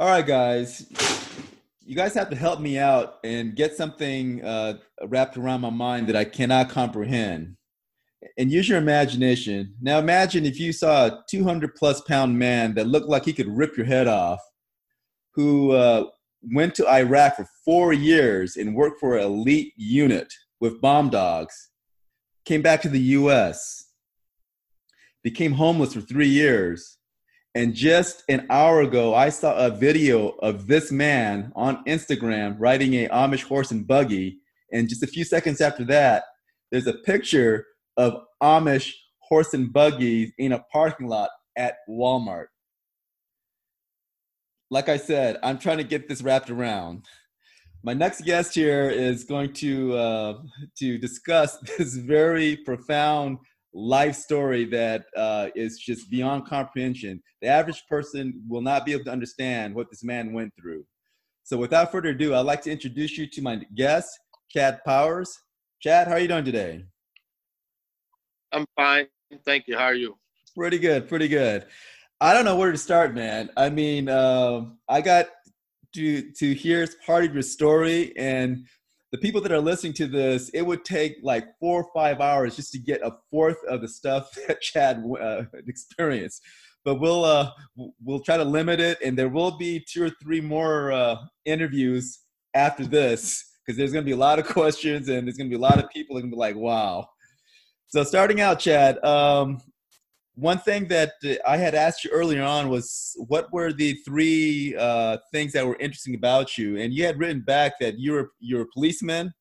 All right, guys. You guys have to help me out and get something uh, wrapped around my mind that I cannot comprehend. And use your imagination. Now, imagine if you saw a 200 plus pound man that looked like he could rip your head off, who uh, went to Iraq for four years and worked for an elite unit with bomb dogs, came back to the US, became homeless for three years, and just an hour ago, I saw a video of this man on Instagram riding a Amish horse and buggy. And just a few seconds after that, there's a picture of Amish horse and buggies in a parking lot at Walmart. Like I said, I'm trying to get this wrapped around. My next guest here is going to uh, to discuss this very profound life story that uh, is just beyond comprehension. The average person will not be able to understand what this man went through. So, without further ado, I'd like to introduce you to my guest, Chad Powers. Chad, how are you doing today? I'm fine. Thank you. How are you? Pretty good. Pretty good. I don't know where to start, man. I mean, uh, I got to to hear part of your story, and the people that are listening to this, it would take like four or five hours just to get a fourth of the stuff that Chad uh, experienced. But we'll uh, we'll try to limit it, and there will be two or three more uh, interviews after this because there's going to be a lot of questions, and there's going to be a lot of people going to be like, "Wow." So starting out, Chad, um, one thing that I had asked you earlier on was what were the three uh, things that were interesting about you, and you had written back that you were you're a policeman,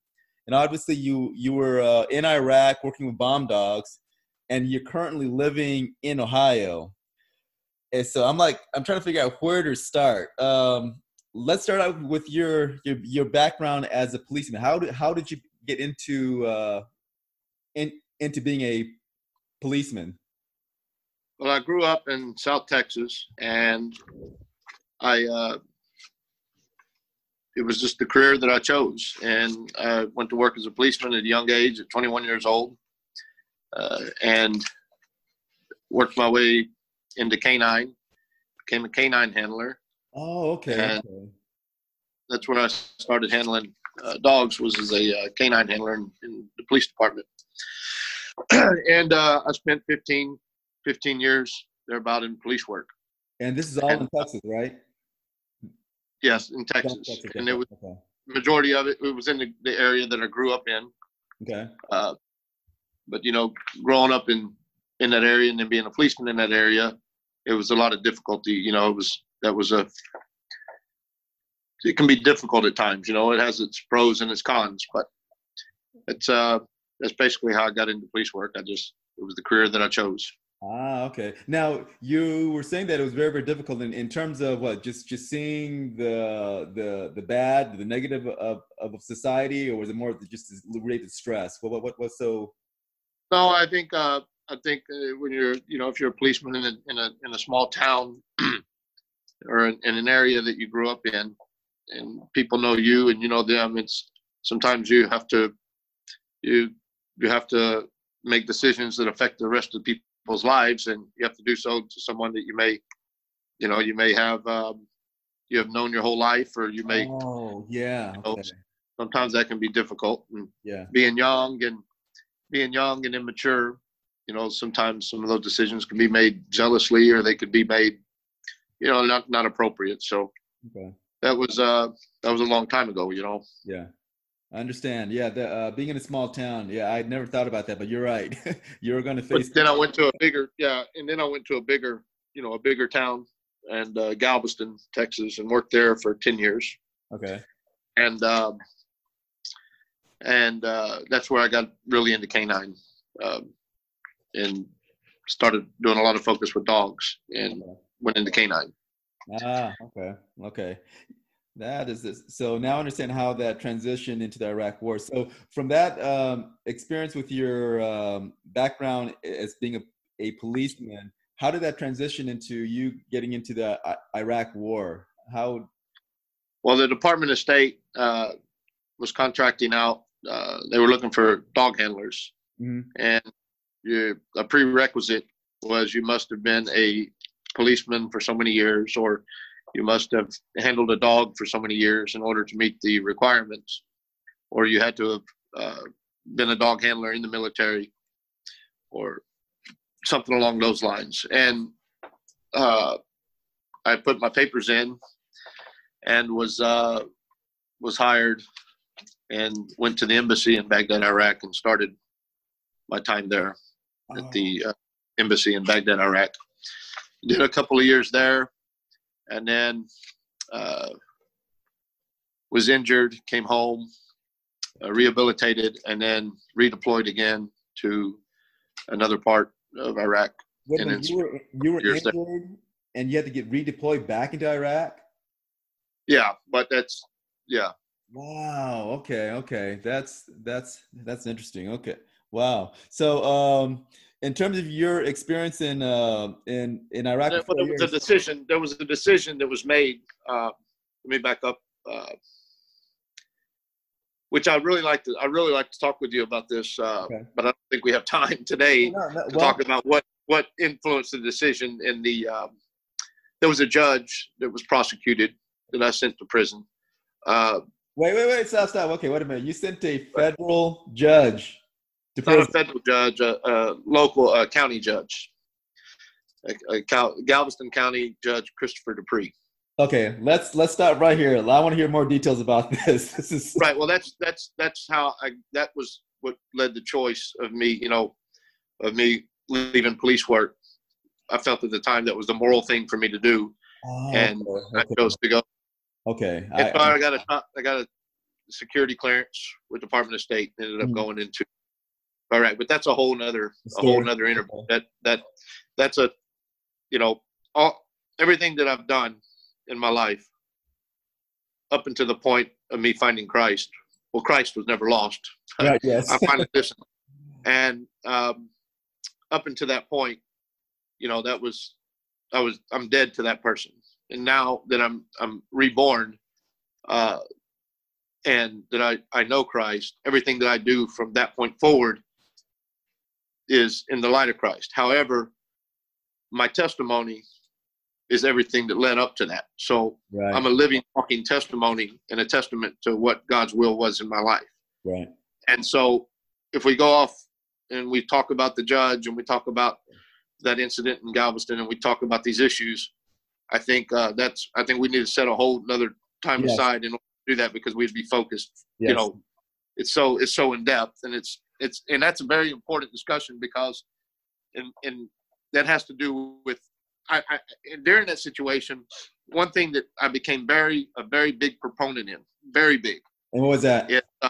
and obviously you you were uh, in Iraq working with bomb dogs, and you're currently living in Ohio. And so I'm like I'm trying to figure out where to start. Um, let's start out with your your your background as a policeman. How did how did you get into uh, in, into being a policeman? Well, I grew up in South Texas, and I uh, it was just the career that I chose, and I went to work as a policeman at a young age, at 21 years old, uh, and worked my way into canine, became a canine handler. Oh, okay. Okay. that's when I started handling uh, dogs. Was as a uh, canine handler in, in, the police department, and uh, I spent 15 15 years they're about in police work. And this is all and, in Texas, right? Yes, in Texas. Texas and it was okay. majority of it. It was in the, the, area that I grew up in. Okay. Uh, but you know, growing up in in that area and then being a policeman in that area, it was a lot of difficulty. You know, it was that was a it can be difficult at times. You know, it has its pros and its cons, but it's uh that's basically how I got into police work. I just it was the career that I chose. Ah, okay. Now you were saying that it was very, very difficult in, in terms of what just just seeing the the the bad, the negative of of society, or was it more just related stress? What what what was so? No, I think uh, I think uh, when you're you know if you're a policeman in a in a in a small town or in, in an area that you grew up in, and people know you and you know them, it's sometimes you have to you you have to make decisions that affect the rest of the people people's lives, and you have to do so to someone that you may, you know, you may have um, you have known your whole life, or you may. Oh yeah. You know, okay. Sometimes that can be difficult. And yeah. Being young and being young and immature, you know, sometimes some of those decisions can be made jealously, or they could be made, you know, not not appropriate. So. Okay. That was uh that was a long time ago, you know. Yeah. I understand. Yeah, the, uh, being in a small town. Yeah, I never thought about that, but you're right. you're going to face. But then I went to a bigger, yeah, and then I went to a bigger, you know, a bigger town, and uh, Galveston, Texas, and worked there for ten years. Okay. And um, and uh, that's where I got really into canine, um, and started doing a lot of focus with dogs, and okay. went into canine. Ah, okay, okay. That is this. So now I understand how that transitioned into the Iraq War. So from that um, experience with your um, background as being a, a policeman, how did that transition into you getting into the Iraq War? How? Well, the Department of State uh, was contracting out. Uh, they were looking for dog handlers, mm-hmm. and you, a prerequisite was you must have been a policeman for so many years, or you must have handled a dog for so many years in order to meet the requirements, or you had to have uh, been a dog handler in the military, or something along those lines. And uh, I put my papers in and was uh, was hired and went to the embassy in Baghdad, Iraq, and started my time there at the uh, embassy in Baghdad, Iraq. Did a couple of years there, and then uh, was injured, came home, uh, rehabilitated, and then redeployed again to another part of Iraq. Wait, And you were you were years there. injured and you had to get redeployed back into Iraq. Yeah, but that's yeah. Wow. Okay. Okay. That's that's that's interesting. Okay. Wow. So, um, in terms of your experience in uh, in in Iraq, There, there was a decision. There was a decision that was made. Uh, let me back up. Uh, which I really like to. I really like to talk with you about this, uh, Okay. but I don't think we have time today No, no, to well, talk about what what influenced the decision. In the um, there was a judge that was prosecuted that I sent to prison. Uh, wait, wait, wait. Stop, stop. Okay, wait a minute. You sent a federal judge not a federal judge, a, a local uh, county judge, a, a Cal- Galveston County Judge Christopher Dupree. Okay, let's let's stop right here. I want to hear more details about this. This is right well that's that's that's how i that was what led the choice of me you know of me leaving police work i felt at the time that was the moral thing for me to do Oh, and okay, i chose to go okay. and so I- I, got a i got a security clearance with department of state and ended up Mhm. going into all right but that's a whole nother a whole nother interview that that that's a you know all everything that i've done in my life up until the point of me finding christ well christ was never lost right. Yes. I find it this, and um, up until that point, you know, that was I was I'm dead to that person, and now that I'm I'm reborn, uh, and that I I know Christ, everything that I do from that point forward is in the light of Christ. However, my testimony is everything that led up to that. So right. I'm a living, walking testimony and a testament to what God's will was in my life. right. And so if we go off and we talk about the judge and we talk about that incident in Galveston and we talk about these issues, I think uh, that's I think we need to set a whole another time Yes. aside in order to do that because we'd be focused. Yes. You know, it's so it's so in depth and it's it's and that's a very important discussion because and and that has to do with I, I during that situation one thing that I became very a very big proponent in very big and what was that? is uh,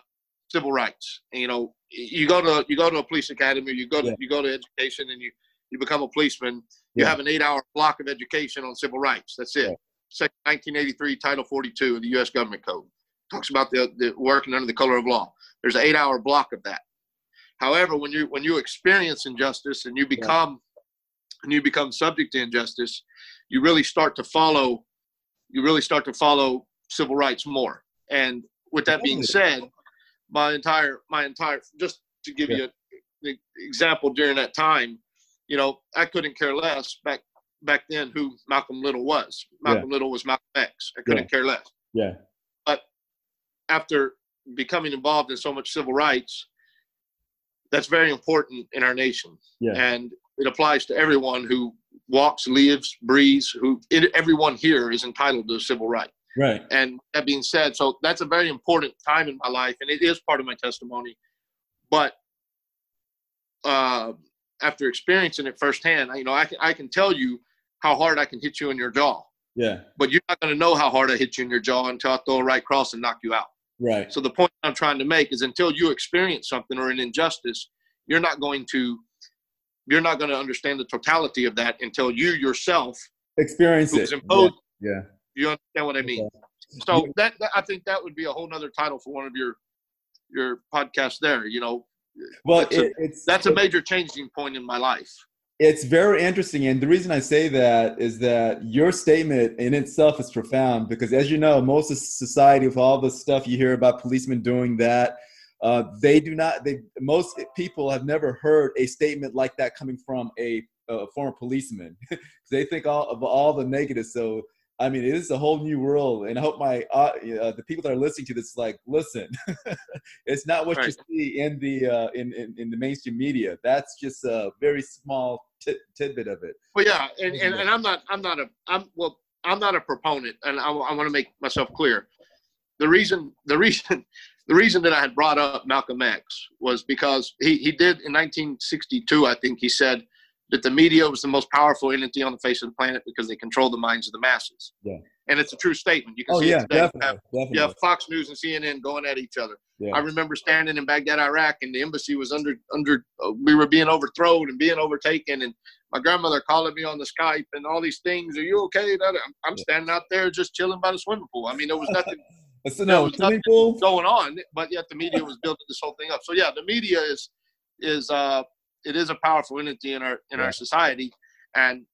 civil rights. And, you know, you go to you go to a police academy, you go to Yeah. you go to education, and you you become a policeman. You Yeah. have an eight-hour block of education on civil rights. That's it. Yeah. Section 1983, Title 42 of the U.S. Government Code talks about the, the working under the color of law. There's an eight-hour block of that. However, when you when you experience injustice and you become and you become subject to injustice, you really start to follow you really start to follow civil rights more. And with that being said, my entire my entire just to give you an example during that time, you know, I couldn't care less back back then who Malcolm Little was. Malcolm Little was Malcolm X. I couldn't care less. Yeah. But after becoming involved in so much civil rights, that's very important in our nation. Yeah. And it applies to everyone who walks, lives, breathes, who it, everyone here is entitled to a civil right. Right. And that being said, so that's a very important time in my life, and it is part of my testimony. But uh, after experiencing it firsthand, you know, I can I can tell you how hard I can hit you in your jaw, Yeah. but you're not going to know how hard I hit you in your jaw until I throw a right cross and knock you out. Right. So the point I'm trying to make is until you experience something or an injustice, you're not going to you're not going to understand the totality of that until you yourself Experience it. imposed. Yeah. You understand what I mean? So that, that I think that would be a whole nother title for one of your your podcasts. There, you know, Well, That's a- it's that's a major changing point in my life. It's very interesting and the reason i say that is that your statement in itself is profound because as you know most of society with all the stuff you hear about policemen doing that uh, they do not they most people have never heard a statement like that coming from a, a former policeman they think all of all the negatives so I mean, it is a whole new world, and I hope my uh, uh, the people that are listening to this like listen. it's not what right. you see in the uh, in, in, in the mainstream media. That's just a very small t- tidbit of it. Well, yeah, and, and, and I'm not I'm not a I'm well I'm not a proponent, and I, I want to make myself clear. The reason the reason the reason that I had brought up Malcolm X was because he he did in 1962 I think he said that the media was the most powerful entity on the face of the planet because they control the minds of the masses. Yeah. And it's a true statement. You can oh, see yeah, it today. Definitely, you, have, definitely. have Fox News and CNN going at each other. Yeah. I remember standing in Baghdad, Iraq, and the embassy was under under. Uh, we were being overthrown and being overtaken, and my grandmother calling me on the Skype and all these things. Are you okay? I'm, I'm standing out there just chilling by the swimming pool. I mean, there was nothing. so no, swimming pool going on, but yet the media was building this whole thing up. So yeah, the media is is uh it is a powerful entity in our in yeah. our society, and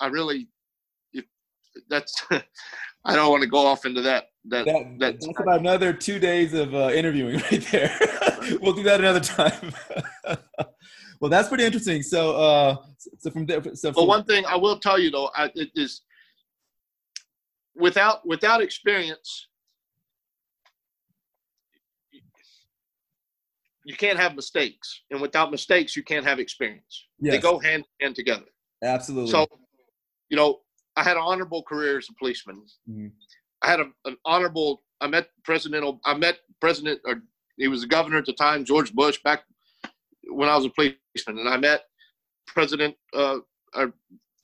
I really, that's, I don't want to go off into that. That, that that's about another two days of uh, interviewing right there. we'll do that another time. well, that's pretty interesting. So, uh, so from there, so. From, one thing I will tell you though, I, it is without without experience you can't have mistakes, and without mistakes, you can't have experience. Yes. They go hand in hand together. Absolutely. So, you know, I had an honorable career as a policeman. Mm-hmm. I had a, an honorable. I met President. I met President, or he was the governor at the time, George Bush, back when I was a policeman, and I met President, uh, our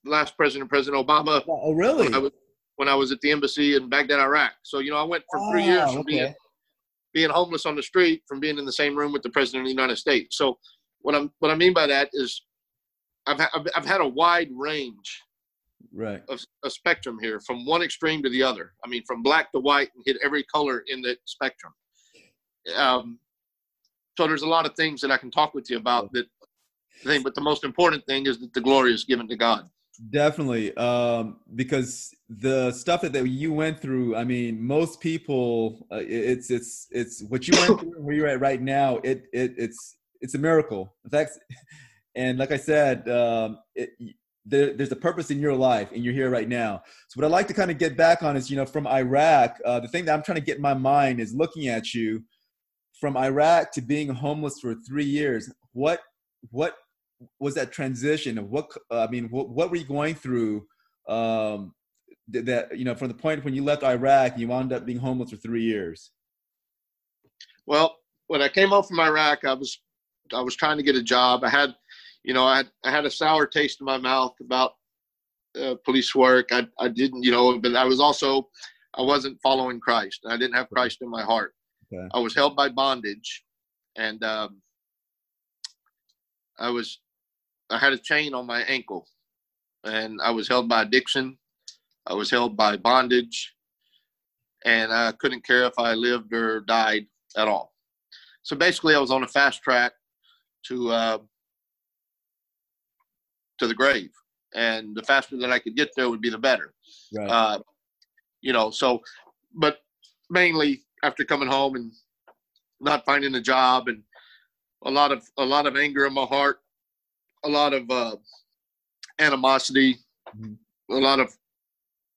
last president, President Obama. Oh, really? When I was, when I was at the embassy in Baghdad, Iraq. So you know, I went for oh, three years from okay. being being homeless on the street from being in the same room with the president of the United States. So what I'm what I mean by that is I've ha- I've had a wide range right of a spectrum here from one extreme to the other. I mean from black to white and hit every color in the spectrum. Um, so there's a lot of things that I can talk with you about that thing, but the most important thing is that the glory is given to God. Definitely, um, because the stuff that, that you went through. I mean, most people, uh, it's it's it's what you went through, where you're at right now. It it it's it's a miracle. In fact, and like I said, um, it, there, there's a purpose in your life, and you're here right now. So what I'd like to kind of get back on is, you know, from Iraq. Uh, the thing that I'm trying to get in my mind is looking at you from Iraq to being homeless for three years. What what was that transition of what i mean what, what were you going through um, that you know from the point when you left iraq you wound up being homeless for three years well when i came home from iraq i was i was trying to get a job i had you know i had, I had a sour taste in my mouth about uh, police work I, I didn't you know but i was also i wasn't following christ i didn't have christ in my heart okay. i was held by bondage and um, i was I had a chain on my ankle, and I was held by addiction. I was held by bondage, and I couldn't care if I lived or died at all. So basically, I was on a fast track to uh, to the grave, and the faster that I could get there would be the better. Right. Uh, you know, so, but mainly after coming home and not finding a job and a lot of a lot of anger in my heart a lot of uh, animosity, mm-hmm. a lot of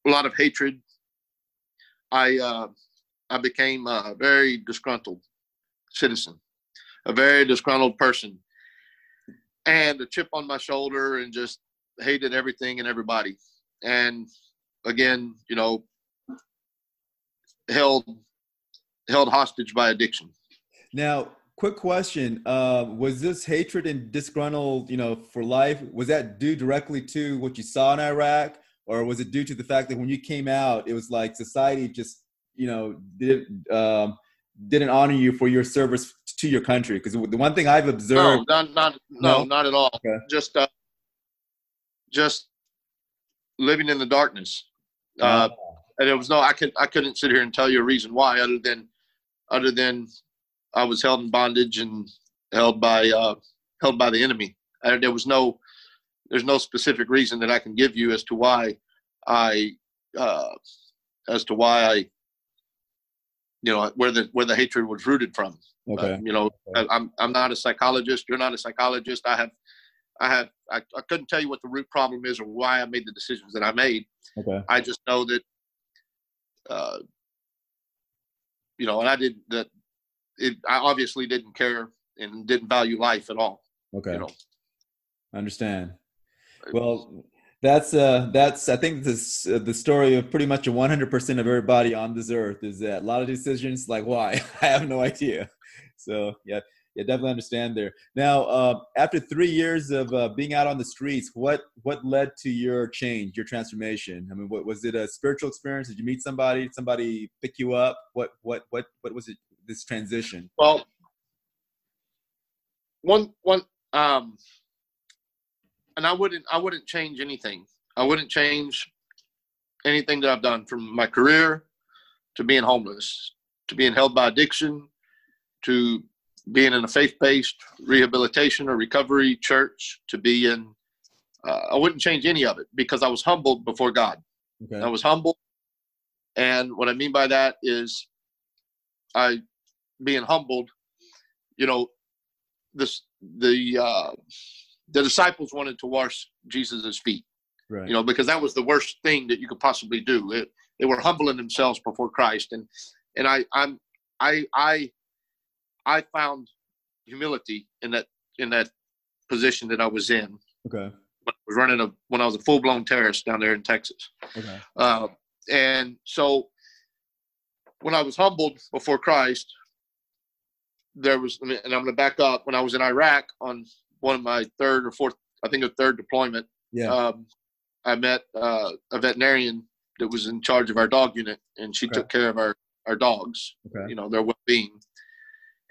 a lot of hatred. I uh, I became a very disgruntled citizen, a very disgruntled person, and a chip on my shoulder, and just hated everything and everybody. And again, you know, held held hostage by addiction. Now, quick question uh, was this hatred and disgruntled you know for life was that due directly to what you saw in iraq or was it due to the fact that when you came out it was like society just you know didn't um, didn't honor you for your service to your country because the one thing i've observed no not, not no, no? not at all okay. just uh, just living in the darkness uh, oh. and it was no i could i couldn't sit here and tell you a reason why other than other than I was held in bondage and held by uh, held by the enemy. I, there was no there's no specific reason that I can give you as to why I uh, as to why I you know where the where the hatred was rooted from. Okay. Uh, you know, I, I'm I'm not a psychologist. You're not a psychologist. I have I have I, I couldn't tell you what the root problem is or why I made the decisions that I made. Okay. I just know that, uh, you know, and I did that. It I obviously didn't care and didn't value life at all. Okay. You know, I understand. Well, that's uh that's I think this uh, the story of pretty much 100% of everybody on this earth is that a lot of decisions like why I have no idea. So yeah, yeah, definitely understand there. Now, uh, after three years of uh, being out on the streets, what what led to your change, your transformation? I mean, what was it a spiritual experience? Did you meet somebody? Did somebody pick you up? What what what what was it? This transition? well, one one um, and I wouldn't I wouldn't change anything. I wouldn't change anything that I've done from my career to being homeless, to being held by addiction, to being in a faith-based rehabilitation or recovery church, to be in. Uh, I wouldn't change any of it because I was humbled before God. Okay. I was humble, and what I mean by that is, I being humbled. You know, this the uh, the disciples wanted to wash Jesus' feet. Right. You know, because that was the worst thing that you could possibly do. It, they were humbling themselves before Christ, and and I I'm I I I found humility in that in that position that I was in. okay. When I was running a when I was a full blown terrorist down there in Texas. Okay. Uh, and so when I was humbled before Christ, there was, and I'm going to back up. When I was in Iraq on one of my third or fourth, I think a third deployment, Yeah. um, I met uh, a veterinarian that was in charge of our dog unit, and she Okay. took care of our our dogs, okay. you know, their well being,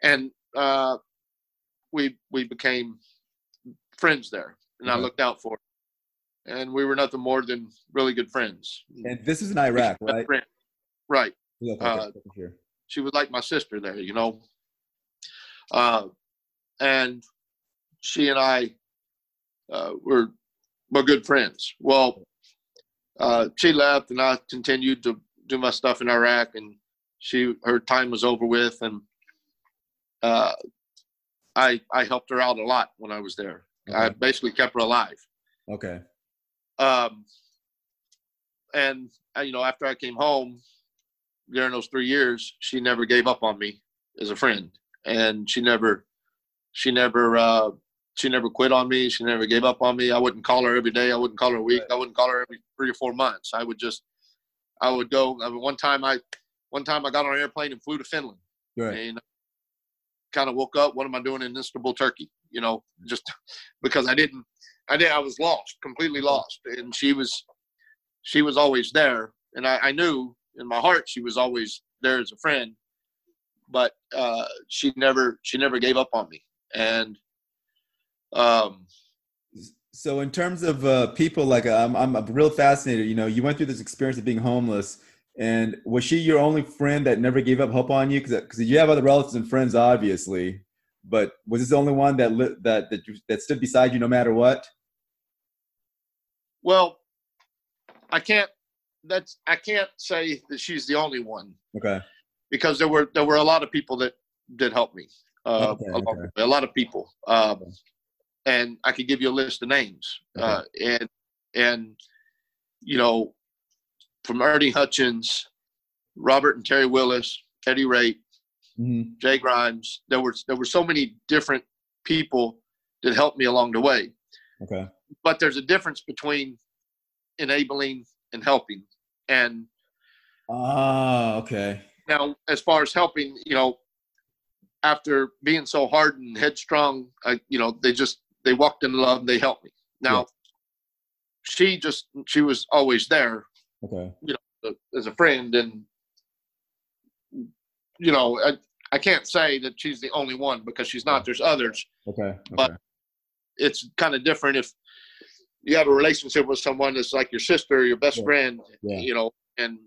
and uh, we we became friends there, and I looked out for. Her. And we were nothing more than really good friends. And this is in Iraq, right? Right. Okay, Uh, she was like my sister there, you know. Uh, and she and I uh, were were good friends. Well, uh, she left, and I continued to do my stuff in Iraq, and she her time was over with, and uh, I I helped her out a lot when I was there. I basically kept her alive. Okay. Um, and uh, you know, after I came home during those three years, she never gave up on me as a friend, and she never, she never, uh, she never quit on me. She never gave up on me. I wouldn't call her every day. I wouldn't call her a week. I wouldn't call her every three or four months. I would just, I would go. I mean, one time I, one time I got on an airplane and flew to Finland, Right. and kind of woke up. What am I doing in Istanbul, Turkey? You know, just because I didn't, I did. I was lost, completely lost, and she was, she was always there, and I, I knew in my heart she was always there as a friend, but uh, she never, she never gave up on me, and um, So in terms of uh, people, like I'm, I'm real fascinated. You know, you went through this experience of being homeless, and was she your only friend that never gave up hope on you? Because you have other relatives and friends, obviously, but was this the only one that li- that that, that stood beside you no matter what? well, I can't. That's I can't say that she's the only one. Okay. because there were there were a lot of people that did help me. Uh, Okay, okay. a lot of people, um. And I could give you a list of names. Uh, and and you know, from Ernie Hutchins, Robert and Terry Willis, Eddie Raitt, hmm Jay Grimes. There were there were so many different people that helped me along the way. Okay. But there's a difference between enabling and helping. And Ah, okay. now as far as helping you know after being so hard and headstrong I, you know they just they walked in love and they helped me now Yeah. she just she was always there Okay. uh, as a friend and you know I, I can't say that she's the only one because she's not there's others Okay. Okay. But- it's kind of different if you have a relationship with someone that's like your sister your best Yeah. friend Yeah. you know and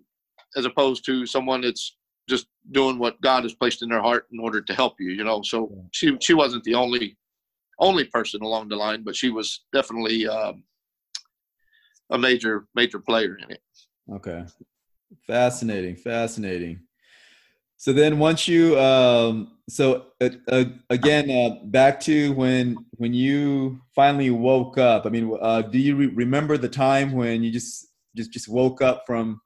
as opposed to someone that's just doing what god has placed in their heart in order to help you you know so she she wasn't the only only person along the line but she was definitely um, a major major player in it Okay. Fascinating. Fascinating. So then once you, um, so uh, uh, again, uh, back to when when you finally woke up. I mean, uh, do you re- remember the time when you just just just woke up from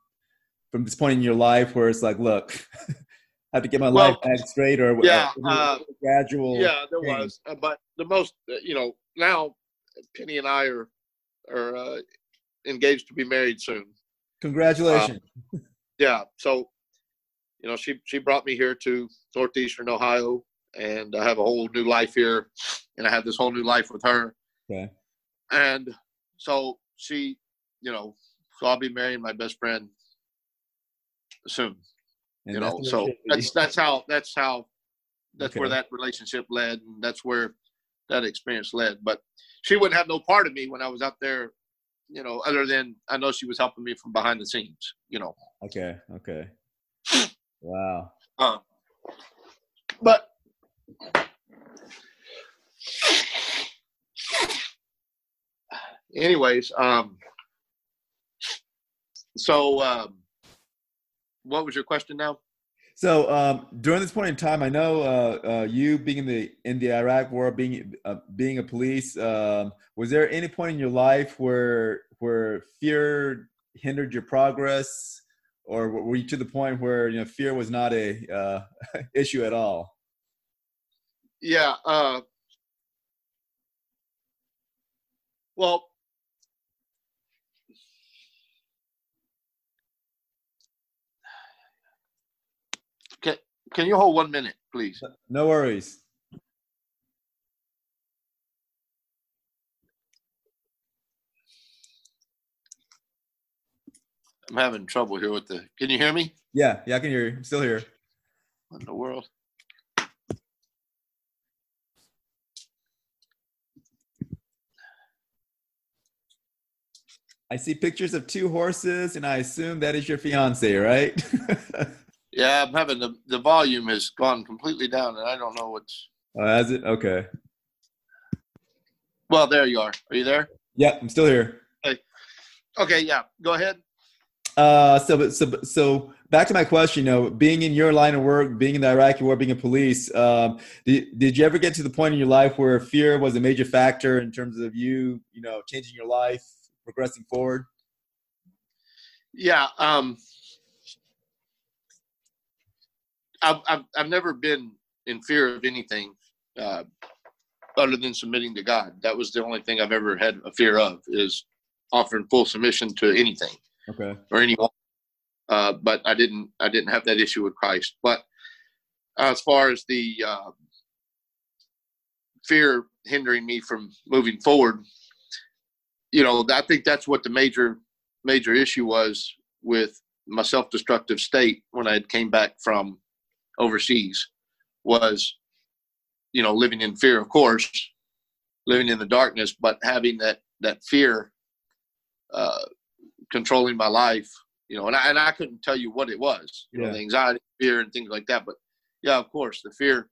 from this point in your life where it's like, look, have to get my well, life back straight, or yeah, uh, gradual. Yeah, there change? was, uh, but the most, you know, now Penny and I are are engaged to be married soon. Congratulations. yeah, so you know, she she brought me here to northeastern Ohio, and I have a whole new life here, and I have this whole new life with her. Okay. And so she, you know, so I'll be marrying my best friend soon. And you know, so that's that's how that's how that's okay. where that relationship led, and that's where that experience led. But she wouldn't have no part of me when I was out there, you know, other than I know she was helping me from behind the scenes, you know. Okay. Okay. Wow. Uh, but anyways, um, so um, what was your question now? So um, during this point in time, I know uh, uh, you being in the in the Iraq War, being uh, being a police. Um, was there any point in your life where where fear hindered your progress? or were you to the point where you know fear was not a uh, issue at all? Yeah. Uh, well, can you hold one minute, please? No worries. I'm having trouble here with the. Can you hear me? Yeah, yeah, I can hear you. I'm still here. What in the world? I see pictures of two horses, and I assume that is your fiance, right? yeah, I'm having the the volume has gone completely down, and I don't know what's. Oh, has it? Okay. Well, there you are. Are you there? Yeah, I'm still here. Okay. Okay. Yeah. Go ahead. Uh, so, so, so back to my question, you know, being in your line of work, being in the Iraqi war, being a police, um, did, did you ever get to the point in your life where fear was a major factor in terms of you, you know, changing your life, progressing forward? Yeah. Um, I've, I've, I've never been in fear of anything, uh, other than submitting to God. That was the only thing I've ever had a fear of is offering full submission to anything okay. or anyone. Uh, but i didn't i didn't have that issue with christ. But as far as the uh, fear hindering me from moving forward you know i think that's what the major major issue was with my self-destructive state when i came back from overseas was you know living in fear of course living in the darkness but having that that fear uh, controlling my life, you know, and I, and I couldn't tell you what it was, you yeah. know, the anxiety, fear, and things like that. But yeah, of course, the fear.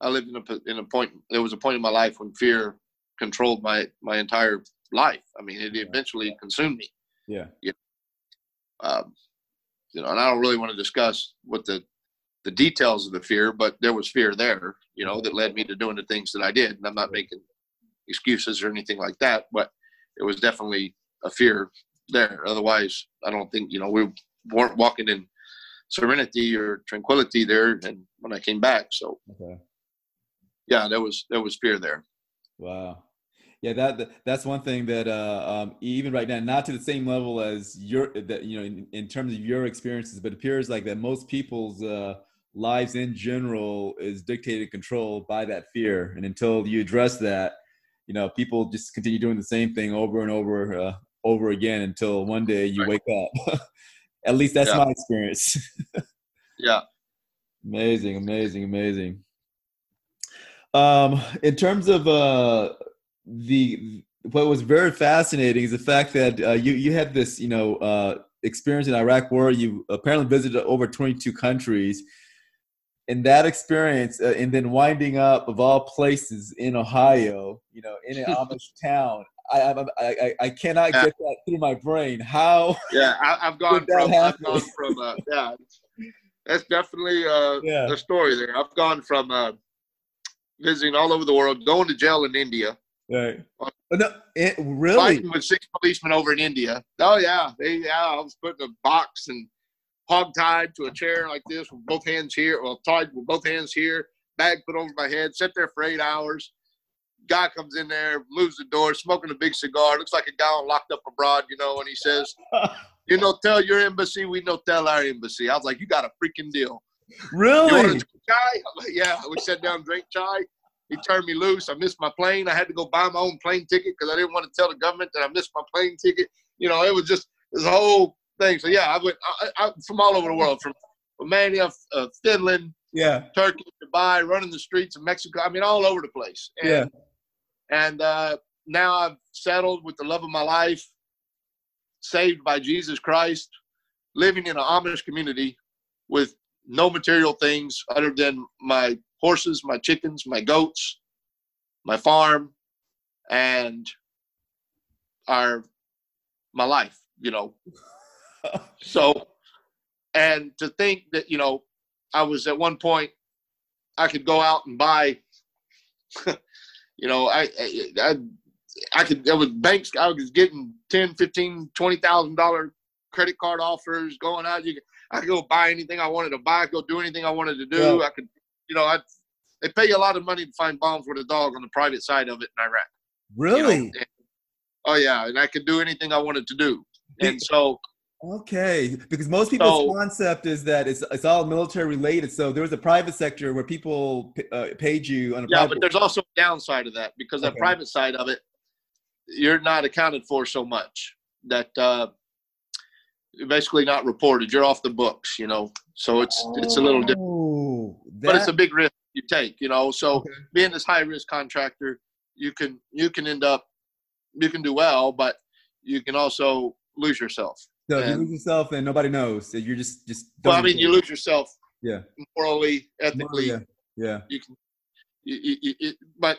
I lived in a in a point. There was a point in my life when fear controlled my my entire life. I mean, it eventually yeah. consumed me. Yeah. Yeah. Um, you know, and I don't really want to discuss what the the details of the fear, but there was fear there, you know, that led me to doing the things that I did. And I'm not making excuses or anything like that, but it was definitely a fear there. Otherwise, I don't think you know we weren't walking in serenity or tranquility there. And when I came back, so okay. yeah, there was there was fear there. Wow. Yeah, that that's one thing that uh, um, even right now, not to the same level as your that you know in, in terms of your experiences, but it appears like that most people's uh, lives in general is dictated, and controlled by that fear, and until you address that, you know, people just continue doing the same thing over and over uh, over again until one day you right. wake up. At least that's yeah. my experience. yeah. Amazing, amazing, amazing. Um, in terms of uh, the what was very fascinating is the fact that uh, you you had this you know uh, experience in Iraq War. You apparently visited over 22 countries. In that experience, uh, and then winding up of all places in Ohio, you know, in an Amish town, I, I, I, I cannot yeah. get that through my brain. How? Yeah, I, have gone from, I've gone from, uh, yeah, that's definitely uh, Yeah. the story there. I've gone from uh, visiting all over the world, going to jail in India, Right. Oh, no, it, really? fighting with six policemen over in India. Oh yeah, they yeah. I was put in a box and hog tied to a chair like this with both hands here, well tied with both hands here, bag put over my head, sit there for eight hours. Guy comes in there, moves the door, smoking a big cigar. Looks like a guy on locked up abroad, you know, and he says, "You know, tell your embassy, we know tell our embassy." I was like, "You got a freaking deal." You want to really? drink chai? Like, yeah. We sat down, and drank chai. He turned me loose. I missed my plane. I had to go buy my own plane ticket because I didn't want to tell the government that I missed my plane ticket. You know, it was just this whole thing. So yeah, I went I, I, from all over the world, from Romania, uh, Finland, Yeah. Turkey, Dubai, running the streets of Mexico. I mean, all over the place. And, Yeah. And uh, now I've settled with the love of my life, saved by Jesus Christ, living in an Amish community with no material things other than my horses, my chickens, my goats, my farm, and our my life. You know, so and to think that you know i was at one point i could go out and buy you know i i i, I could there was banks i was getting 10 15 20 thousand dollar credit card offers going out you could, i could go buy anything i wanted to buy go do anything i wanted to do Yeah. i could you know i they pay you a lot of money to find bombs with a dog on the private side of it in iraq you know, Really? and- oh yeah and i could do anything i wanted to do and so Okay, because most people's So- concept is that it's it's all military related. So there was a private sector where people uh, paid you on a Yeah, private. but there's also a downside of that because the private side of it, you're not accounted for so much that uh, you're basically not reported. You're off the books, you know. So it's it's a little different, Oh, but it's a big risk you take, you know. So Okay. being this high risk contractor, you can you can end up you can do well, but you can also lose yourself. So if you lose yourself and nobody knows. So you're just just. Well, I mean, you lose yourself Yeah. morally, ethically. yeah. Yeah. you can you, you, you, but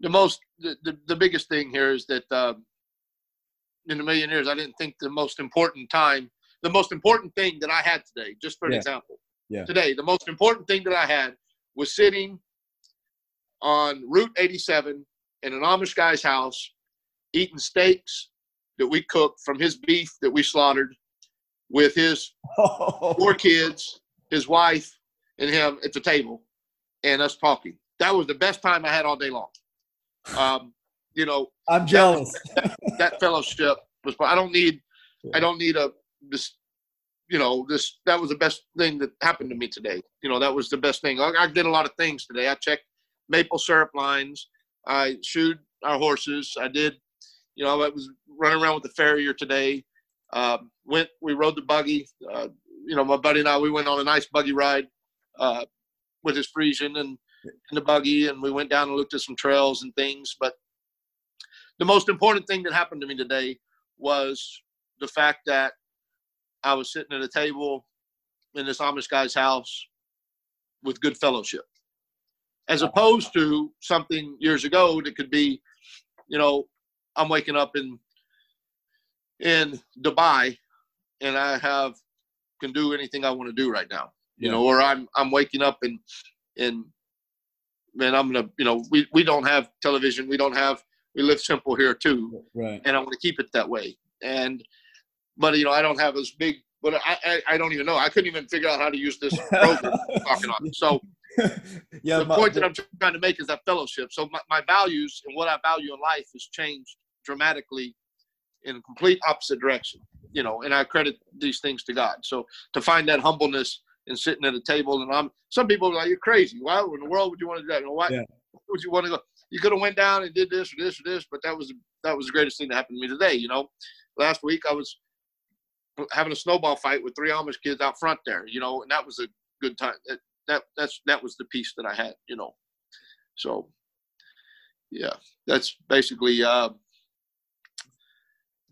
the most the, the, the biggest thing here is that um, in a million years i didn't think the most important time the most important thing that i had today just for an Yeah. example Yeah. today the most important thing that i had was sitting on route 87 in an amish guy's house eating steaks that we cooked from his beef that we slaughtered with his four kids, his wife, and him at the table, and us talking. That was the best time I had all day long. Um, you know, I'm jealous. that fellowship was. I don't need. I don't need a this. You know, this. That was the best thing that happened to me today. You know, that was the best thing. I, I did a lot of things today. I checked maple syrup lines. I shoed our horses. I did. You know, I was running around with the farrier today. Um, went. We rode the buggy. Uh, you know, my buddy and I. We went on a nice buggy ride uh, with his Friesian and in the buggy, and we went down and looked at some trails and things. But the most important thing that happened to me today was the fact that I was sitting at a table in this Amish guy's house with good fellowship, as opposed to something years ago that could be, you know, I'm waking up in in Dubai and I have can do anything I want to do right now, you Yeah. know, or I'm I'm waking up and and man, I'm gonna, you know, we we don't have television, we don't have, we live simple here too, Right. and I want to keep it that way. And but you know, I don't have as big, but I I, I don't even know. I couldn't even figure out how to use this program talking on. So yeah. the my- point that I'm trying to make is that fellowship. So my, my values and what I value in life has changed dramatically in a complete opposite direction. You know, and I credit these things to God. So to find that humbleness and sitting at a table, and I'm some people are like, "You're crazy. Why in the world would you want to do that? You know, why Yeah. would you want to go? You could have went down and did this or this or this, but that was that was the greatest thing that happened to me today. You know, last week I was having a snowball fight with three Amish kids out front there. You know, and that was a good time. That, that that's that was the piece that I had. You know, so yeah, that's basically. Uh,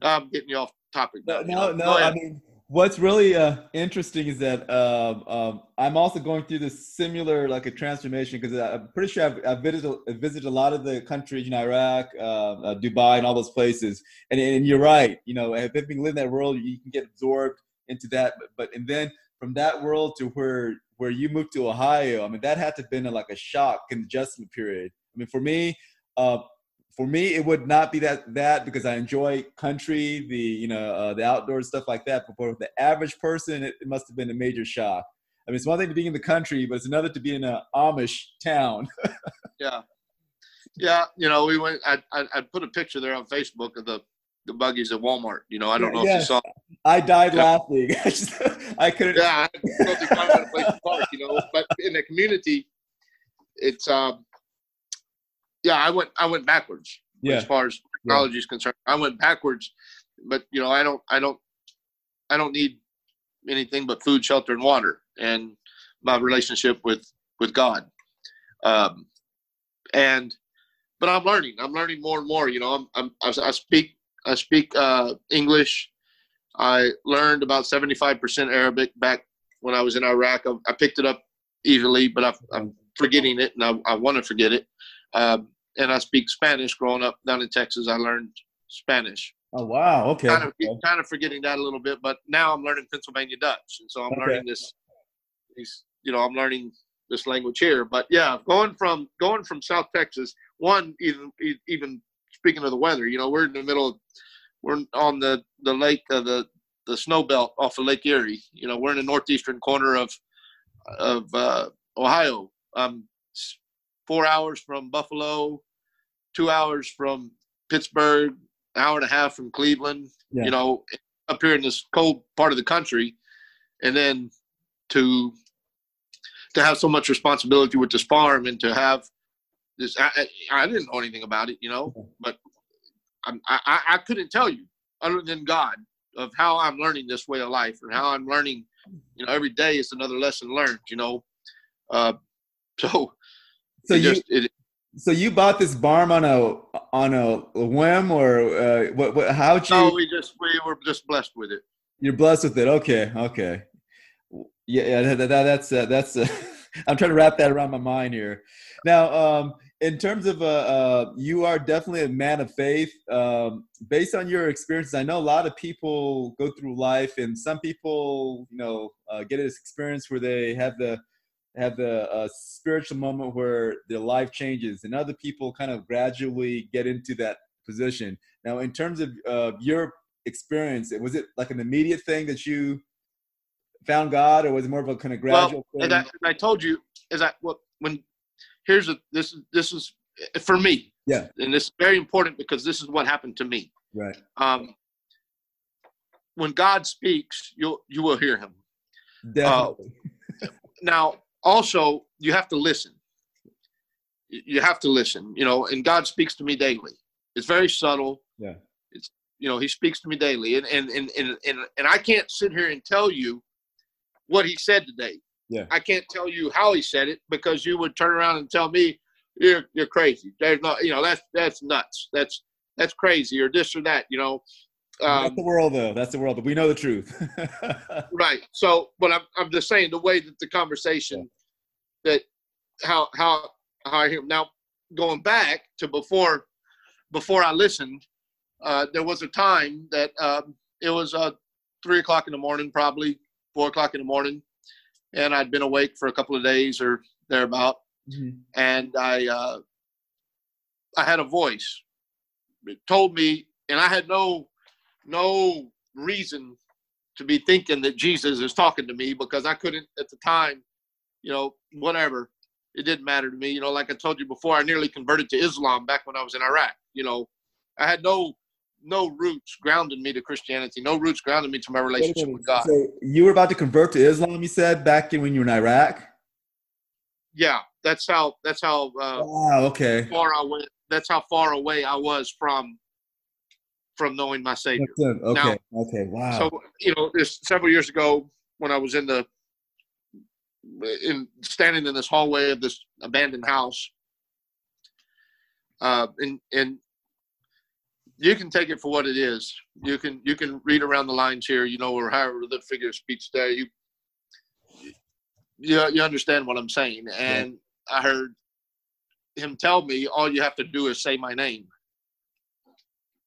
I'm getting you off topic now. No, no, no. I mean, what's really uh, interesting is that um, um, I'm also going through this similar like a transformation because I'm pretty sure I've, I've visited, visited a lot of the countries in Iraq, uh, uh, Dubai, and all those places. And, and you're right. You know, if you've been living that world, you can get absorbed into that. But, but and then from that world to where where you moved to Ohio, I mean, that had to have been a, like a shock and adjustment period. I mean, for me, uh, for me, it would not be that that because I enjoy country, the you know uh, the outdoors stuff like that. But for the average person, it, it must have been a major shock. I mean, it's one thing to be in the country, but it's another to be in an Amish town. yeah, yeah. You know, we went. I, I I put a picture there on Facebook of the the buggies at Walmart. You know, I don't know yes. if you saw. I died yeah. laughing. I couldn't. Yeah, I had to find a place to park. You know, but in the community, it's um yeah, I went I went backwards yeah. as far as technology yeah. is concerned. I went backwards, but you know, I don't I don't I don't need anything but food, shelter, and water, and my relationship with with God. Um, and but I'm learning. I'm learning more and more. You know, I'm, I'm I speak I speak uh, English. I learned about 75% Arabic back when I was in Iraq. I, I picked it up easily, but I, am forgetting it, and I, I want to forget it. Um, and I speak Spanish. Growing up down in Texas, I learned Spanish. Oh wow! Okay. Kind of, kind of forgetting that a little bit, but now I'm learning Pennsylvania Dutch, and so I'm okay. learning this. These, you know, I'm learning this language here. But yeah, going from going from South Texas, one even even speaking of the weather, you know, we're in the middle. Of, we're on the the lake, uh, the the snow belt off of Lake Erie. You know, we're in the northeastern corner of of uh, Ohio. Um, four hours from Buffalo, two hours from Pittsburgh, hour and a half from Cleveland. Yeah. You know, up here in this cold part of the country, and then to to have so much responsibility with this farm and to have this I, I didn't know anything about it you know but I, I i couldn't tell you other than god of how i'm learning this way of life and how i'm learning you know every day is another lesson learned you know uh, so so you just, it, so you bought this barn on a on a whim or uh, what, what? How'd you? No, we just we were just blessed with it. You're blessed with it. Okay, okay. Yeah, yeah. That, that, that's uh, that's. Uh, I'm trying to wrap that around my mind here. Now, um, in terms of uh, uh, you are definitely a man of faith. Um, based on your experiences, I know a lot of people go through life, and some people, you know, uh, get this experience where they have the have the uh, spiritual moment where their life changes, and other people kind of gradually get into that position. Now, in terms of uh, your experience, was it like an immediate thing that you found God, or was it more of a kind of gradual? Well, and I, and I, told you, is that what when here's a this is this is for me. Yeah, and it's very important because this is what happened to me. Right. Um, when God speaks, you'll you will hear Him. Definitely. Uh, now, also you have to listen. You have to listen you know and god speaks to me daily. It's very subtle. Yeah. It's you know he speaks to me daily. And and and and, and, and i can't sit here and tell you what he said today. Yeah. I can't tell you how he said it because you would turn around and tell me you're you're crazy. There's not you know that's that's nuts. That's that's crazy or this or that you know um, that's the world, though. That's the world. but We know the truth. right. So, but I'm, I'm just saying the way that the conversation, yeah. that how how how I hear now going back to before before I listened, uh, there was a time that um, it was uh, three o'clock in the morning, probably four o'clock in the morning, and I'd been awake for a couple of days or thereabout, mm-hmm. and I uh, I had a voice. It told me, and I had no no reason to be thinking that Jesus is talking to me because I couldn't at the time, you know, whatever. It didn't matter to me. You know, like I told you before, I nearly converted to Islam back when I was in Iraq. You know, I had no no roots grounding me to Christianity, no roots grounding me to my relationship with God. So you were about to convert to Islam, you said, back in when you were in Iraq? Yeah, that's how that's how uh, wow, okay. far I went. That's how far away I was from from knowing my Savior. Okay. Now, okay. Wow. So you know, this several years ago when I was in the in standing in this hallway of this abandoned house, uh, and and you can take it for what it is. You can you can read around the lines here, you know, or however the figure of speech there. You you you understand what I'm saying, and yeah. I heard him tell me, all you have to do is say my name.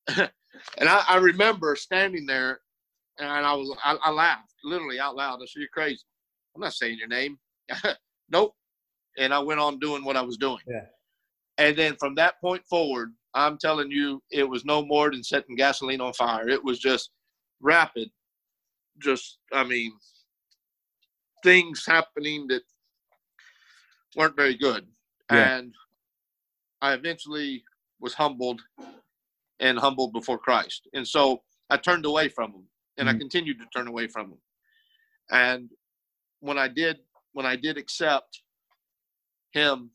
And I, I remember standing there and I was I, I, laughed literally out loud. I said, "You're crazy. I'm not saying your name." nope. And I went on doing what I was doing. Yeah. And then from that point forward, I'm telling you, it was no more than setting gasoline on fire. It was just rapid. Just, I mean, things happening that weren't very good. Yeah. And I eventually was humbled and humbled before Christ. And so I turned away from him and I Mhm. continued to turn away from him. And when I did, when I did accept him,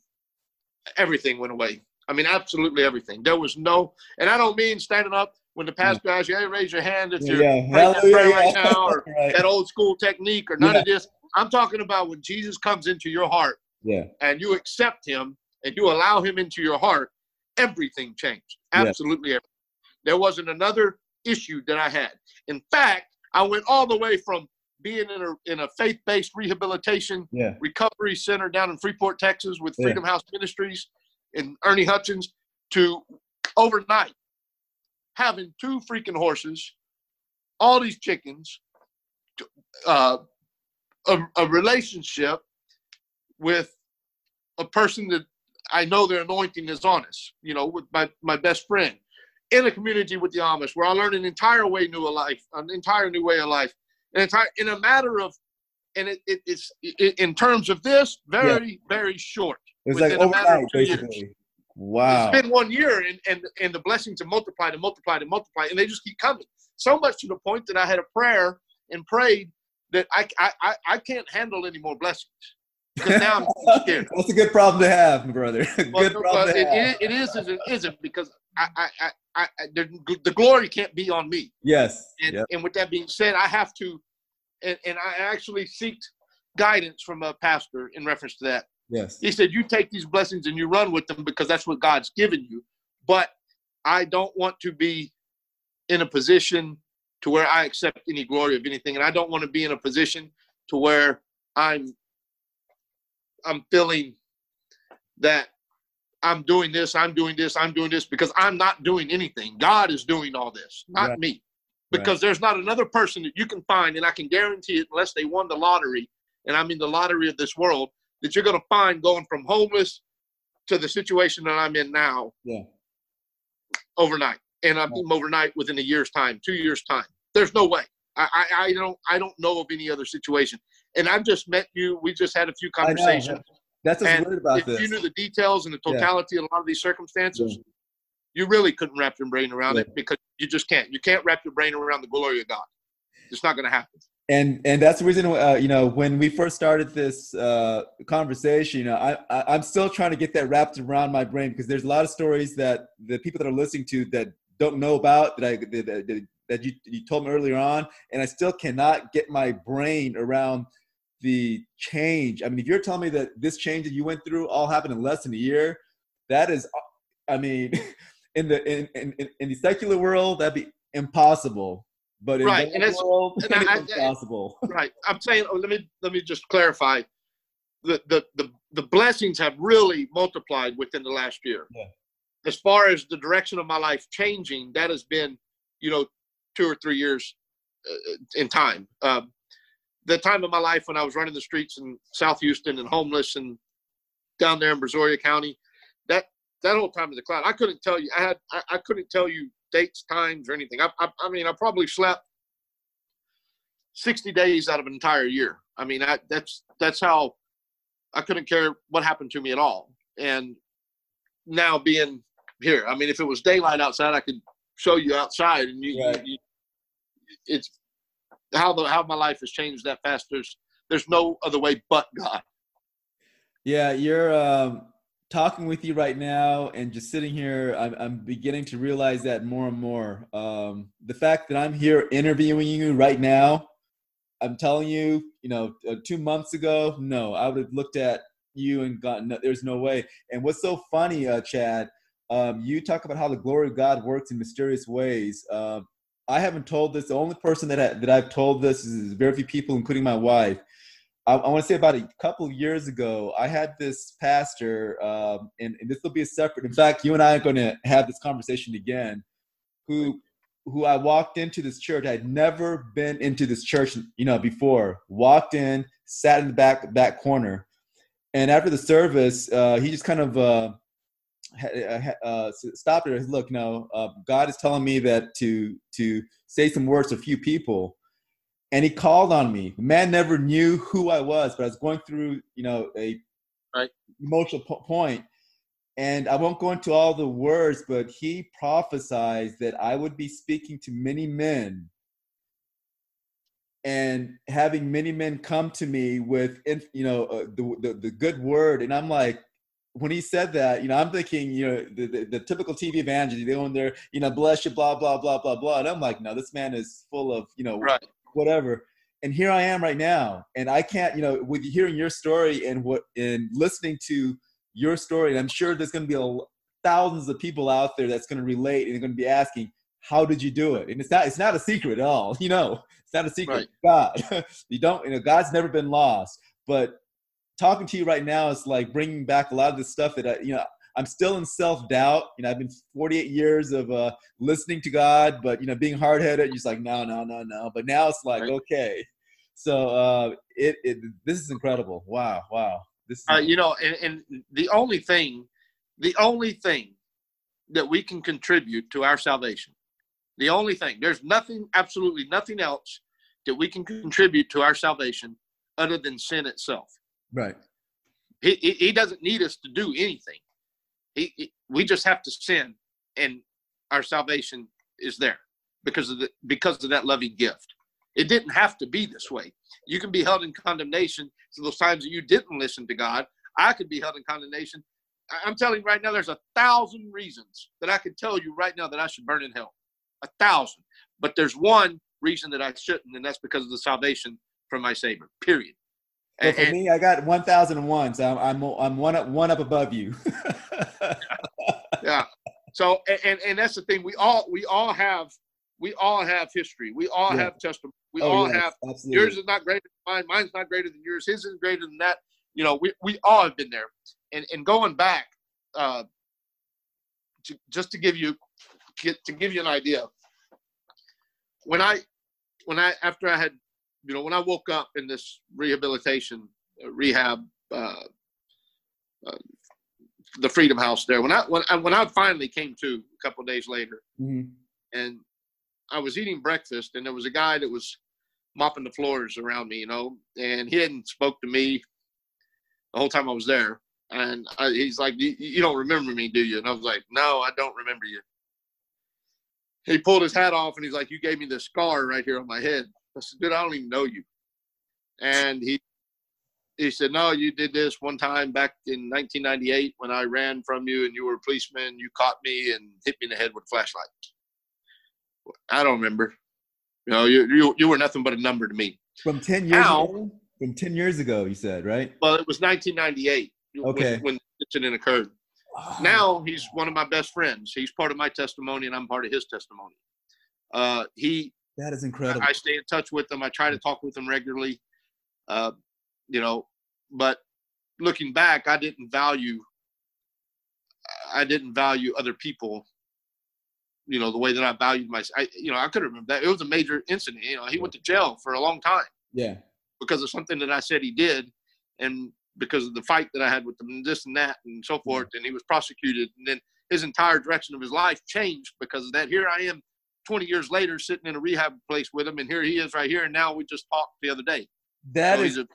everything went away. I mean, absolutely everything. There was no, and I don't mean standing up when the pastor asks you, hey, raise your hand if you're yeah, praying that hallelujah, prayer right yeah. now or Right. that old school technique or none Yeah. of this. I'm talking about when Jesus comes into your heart yeah, and you accept him and you allow him into your heart, everything changed. Yeah. Absolutely everything. There wasn't another issue that I had. In fact, I went all the way from being in a in a faith-based rehabilitation yeah, recovery center down in Freeport, Texas with Yeah. Freedom House Ministries and Ernie Hutchins to overnight having two freaking horses, all these chickens, uh, a, a relationship with a person that I know their anointing is on us, you know, with my, my best friend in a community with the Amish where I learned an entire way new of life, an entire new way of life, an entire in a matter of, and it, it it's it, in terms of this very very short. It's like overnight, two years. basically. Wow. It's been one year, and and and the blessings have multiplied and multiplied and multiplied, and they just keep coming. So much to the point that I had a prayer and prayed that I I I, I can't handle any more blessings because now I'm scared. That's a good problem to have, my brother. good Well, problem to it, have. it, it is as it isn't because I, I, I, I, I the, the glory can't be on me. Yes. And, Yep. and with that being said, I have to, and, and I actually seeked guidance from a pastor in reference to that. Yes. He said, You take these blessings and you run with them because that's what God's given you. But I don't want to be in a position to where I accept any glory of anything. And I don't want to be in a position to where I'm I'm feeling that I'm doing this, I'm doing this, I'm doing this because I'm not doing anything. God is doing all this, not Right. me. Because there's not another person that you can find, and I can guarantee it, unless they won the lottery, and I mean the lottery of this world, that you're going to find going from homeless to the situation that I'm in now Yeah. overnight, and I'm overnight within a year's time, two years time. There's no way. I, I, I don't I don't know of any other situation. And I've just met you. We just had a few conversations. That's what's weird about if this. you knew the details and the Yeah. totality of a lot of these circumstances, you really couldn't wrap your brain around Yeah. it because you just can't. You can't wrap your brain around the glory of God. It's not going to happen. and and that's the reason uh, you know when we first started this uh, conversation you know I, I i'm still trying to get that wrapped around my brain because there's a lot of stories that the people that are listening to that don't know about that i that, that, that you, you told me earlier on and i still cannot get my brain around the change i mean if you're telling me that this change that you went through all happened in less than a year that is i mean in the in in, in the secular world that'd be impossible but in Right, and that's- world and I- it's I- impossible right. I'm saying. Oh, let me let me just clarify. The, the the the blessings have really multiplied within the last year. Yeah. As far as the direction of my life changing, that has been, you know, two or three years uh, in time. Um, the time of my life when I was running the streets in South Houston and homeless and down there in Brazoria County, that that whole time of the cloud, I couldn't tell you. I had I, I couldn't tell you dates, times, or anything. I, I I mean, I probably slept 60 days out of an entire year. I mean, I, that's that's how I couldn't care what happened to me at all. And now being here, I mean, if it was daylight outside, I could show you outside, and you, Right. you it's how the how my life has changed that fast. There's there's no other way but God. Yeah, you're um, talking with you right now, and just sitting here, I'm, I'm beginning to realize that more and more. Um, the fact that I'm here interviewing you right now, I'm telling you, you know, uh, two months ago, no, I would have looked at you and gone, no, there's no way. And what's so funny, uh, Chad, um, you talk about how the glory of God works in mysterious ways. Um, I haven't told this. The only person that I, that I've told this is very few people, including my wife. I, I want to say about a couple of years ago, I had this pastor, um, and, and this will be a separate. In fact, you and I are going to have this conversation again. Who who I walked into this church. I'd never been into this church, you know, before. Walked in, sat in the back back corner, and after the service, uh, he just kind of uh, uh, stopped her. Look, no, uh, God is telling me that to to say some words to a few people, and he called on me. The man never knew who I was, but I was going through, you know, a right. emotional po- point, and I won't go into all the words, but he prophesied that I would be speaking to many men and having many men come to me with you know uh, the, the, the good word and i'm like when he said that you know i'm thinking you know the, the, the typical tv evangelist they on there you know bless you blah blah blah blah blah and i'm like no this man is full of you know right. whatever and here i am right now and i can't you know with hearing your story and what and listening to your story and i'm sure there's going to be a, thousands of people out there that's going to relate and they're going to be asking how did you do it and it's not it's not a secret at all you know it's not a secret. Right. God, you don't. You know, God's never been lost. But talking to you right now is like bringing back a lot of the stuff that I, you know, I'm still in self doubt. You know, I've been 48 years of uh, listening to God, but you know, being hard headed, just like no, no, no, no. But now it's like right. okay. So uh, it, it this is incredible. Wow, wow. This is uh, you know, and, and the only thing, the only thing that we can contribute to our salvation the only thing, there's nothing, absolutely nothing else that we can contribute to our salvation other than sin itself. Right. He, he, doesn't need us to do anything. He, he, we just have to sin and our salvation is there because of the because of that loving gift. It didn't have to be this way. You can be held in condemnation for those times that you didn't listen to God. I could be held in condemnation. I'm telling you right now, there's a thousand reasons that I could tell you right now that I should burn in hell a thousand. But there's one reason that I shouldn't, and that's because of the salvation from my Savior. Period. Well, for and, me, I got one thousand and one, so I'm I'm, I'm one up one up above you. yeah. So and and that's the thing. We all we all have we all have history. We all yeah. have testimony. We oh, all yes, have. Absolutely. Yours is not greater than mine. Mine's not greater than yours. His is greater than that. You know, we we all have been there. And and going back, uh, to, just to give you get to give you an idea. When I when I after I had you know when I woke up in this rehabilitation uh, rehab uh, uh, the Freedom House there when I when I when I finally came to a couple days later mm-hmm. and I was eating breakfast and there was a guy that was mopping the floors around me you know and he hadn't spoke to me the whole time I was there and I, he's like you don't remember me do you and I was like no I don't remember you he pulled his hat off and he's like, "You gave me this scar right here on my head." I said, "Dude, I don't even know you." And he he said, "No, you did this one time back in 1998 when I ran from you and you were a policeman. You caught me and hit me in the head with a flashlight." I don't remember. You know, you you, you were nothing but a number to me. From ten years now, ago. From ten years ago, you said, right? Well, it was 1998. Okay. When, when the incident occurred. Now he's one of my best friends. He's part of my testimony, and I'm part of his testimony. Uh, he that is incredible. I, I, stay in touch with them. I try to talk with them regularly. Uh, you know, but looking back, I didn't value. I didn't value other people. You know the way that I valued myself. I, you know, I could remember that it was a major incident. You know, he went to jail for a long time. Yeah. Because of something that I said he did, and because of the fight that I had with him, and this and that, and so forth. And he was prosecuted, and then his entire direction of his life changed because of that. Here I am, 20 years later, sitting in a rehab place with him, and here he is right here. And now we just talked the other day. That so is. A,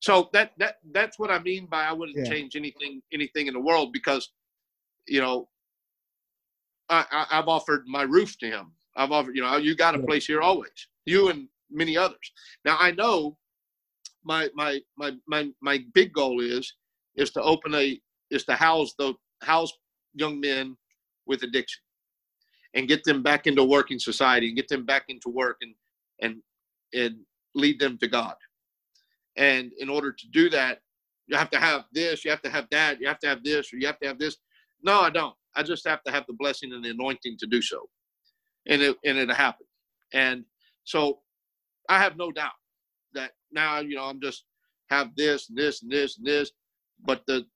so that that that's what I mean by I wouldn't yeah. change anything anything in the world because, you know, I, have offered my roof to him. I've offered, you know, you got a place here always. You and many others. Now I know my my my my my big goal is is to open a is to house the house young men with addiction and get them back into working society and get them back into work and and and lead them to God. And in order to do that, you have to have this, you have to have that, you have to have this, or you have to have this. No, I don't. I just have to have the blessing and the anointing to do so. And it and it'll. And so I have no doubt that now you know I'm just have this and this and this and this, but the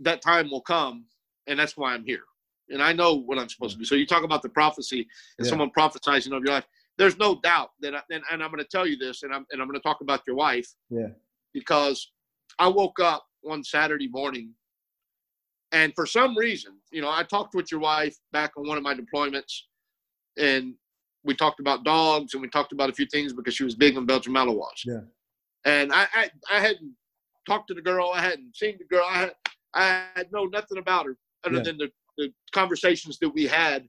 that time will come, and that's why I'm here. And I know what I'm supposed to do. So you talk about the prophecy and Yeah. someone prophesizing of your life. There's no doubt that, I, and, and I'm going to tell you this, and I'm and I'm going to talk about your wife. Yeah. Because I woke up one Saturday morning, and for some reason, you know, I talked with your wife back on one of my deployments, and we talked about dogs and we talked about a few things because she was big on Belgian Malinois. Yeah. And I, I I hadn't talked to the girl, I hadn't seen the girl, I had I had know nothing about her other Yeah. than the, the conversations that we had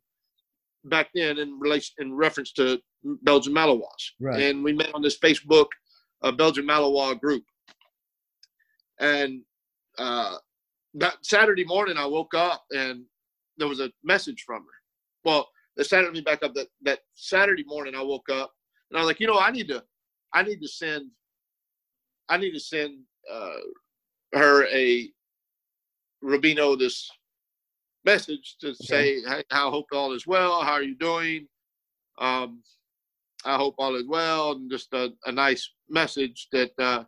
back then in relation in reference to Belgian Malinois. Right. And we met on this Facebook uh, Belgian Malinois group. And uh, that Saturday morning, I woke up and there was a message from her. Well, the Saturday me back up that that Saturday morning, I woke up and I was like, you know, I need to, I need to send, I need to send uh, her a Rubino this message to say, hey, I hope all is well. How are you doing? Um, I hope all is well, and just a, a nice message that uh,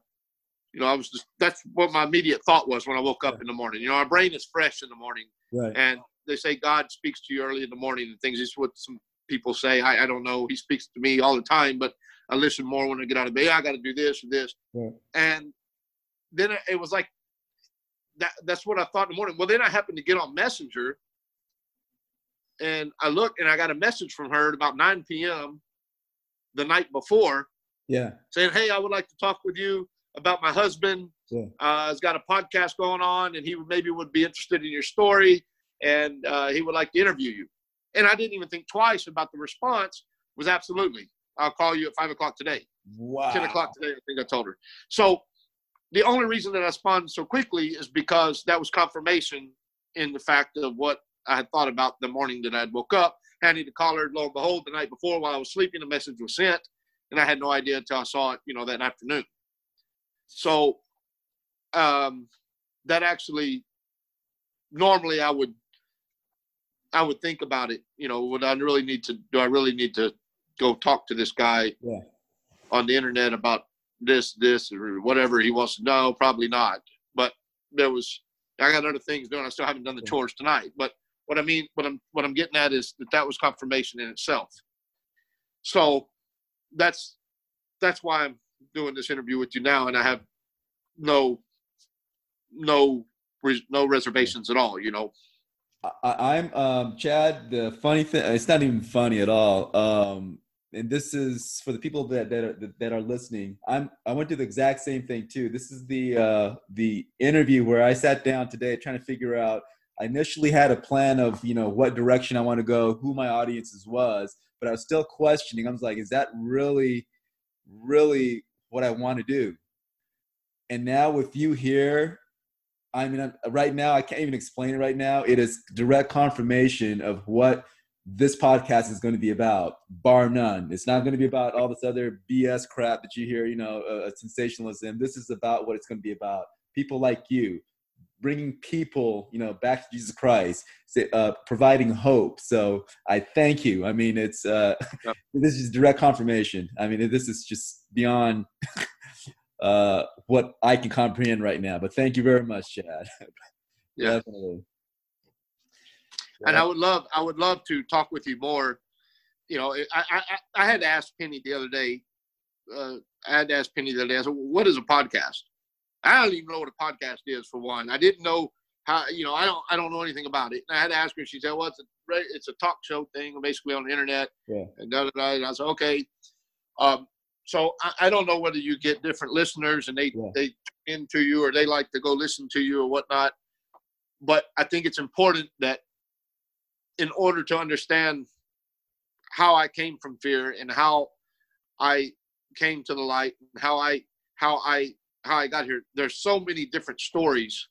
you know. I was just that's what my immediate thought was when I woke up in the morning. You know, our brain is fresh in the morning, Right. and they say God speaks to you early in the morning and things. Is what some people say. I, I don't know. He speaks to me all the time, but I listen more when I get out of bed. I got to do this or this, Right. and then it was like that. That's what I thought in the morning. Well, then I happened to get on Messenger, and I looked and I got a message from her at about 9 p.m. the night before Yeah. saying, "Hey, I would like to talk with you about my husband. Yeah. Uh, has got a podcast going on, and he maybe would be interested in your story, and uh, he would like to interview you." And I didn't even think twice about the response. Was absolutely, I'll call you at five o'clock today, Wow. ten o'clock today. I think I told her. So the only reason that I responded so quickly is because that was confirmation in the fact of what I had thought about the morning that I'd woke up. I need to call her. Lo and behold, the night before while I was sleeping, a message was sent, and I had no idea until I saw it, you know, that afternoon. So um, that actually, normally I would, I would think about it. You know, would I really need to? Do I really need to go talk to this guy Yeah. on the internet about this, this, or whatever he wants to know? Probably not. But there was, I got other things doing. I still haven't done the chores tonight. But what I mean, what I'm, what I'm getting at is that that was confirmation in itself. So that's that's why I'm doing this interview with you now, and I have no no no reservations at all. You know, I, I'm um, Chad. The funny thing, it's not even funny at all. Um, and this is for the people that that are, that are listening. I'm I went through the exact same thing too. This is the uh, the interview where I sat down today trying to figure out. I initially had a plan of you know what direction I want to go, who my audiences was, but I was still questioning. I was like, is that really, really what I want to do? And now with you here, I mean, I'm- right now, I can't even explain it right now. It is direct confirmation of what this podcast is going to be about, bar none. It's not going to be about all this other BS crap that you hear, you know, uh, sensationalism. This is about what it's going to be about. People like you, bringing people, you know, back to Jesus Christ, uh, providing hope. So I thank you. I mean, it's uh, this is direct confirmation. I mean, this is just beyond uh, what I can comprehend right now. But thank you very much, Chad. Yeah. Definitely. And I would love I would love to talk with you more. You know, I I, I- I had asked Penny the other day. Uh, I had asked Penny the other day. I said, "What is a podcast?" I don't even know what a podcast is for one. I didn't know how. You know, I don't I don't know anything about it. And I had to ask her. She said, "Well, it's a it's a talk show thing, basically on the internet." Yeah. And da da da. And I said, "Okay." Um, so I, I don't know whether you get different listeners and they Yeah. they into you or they like to go listen to you or whatnot. But I think it's important that in order to understand how I came from fear and how I came to the light and how I how I how I got here. There's so many different stories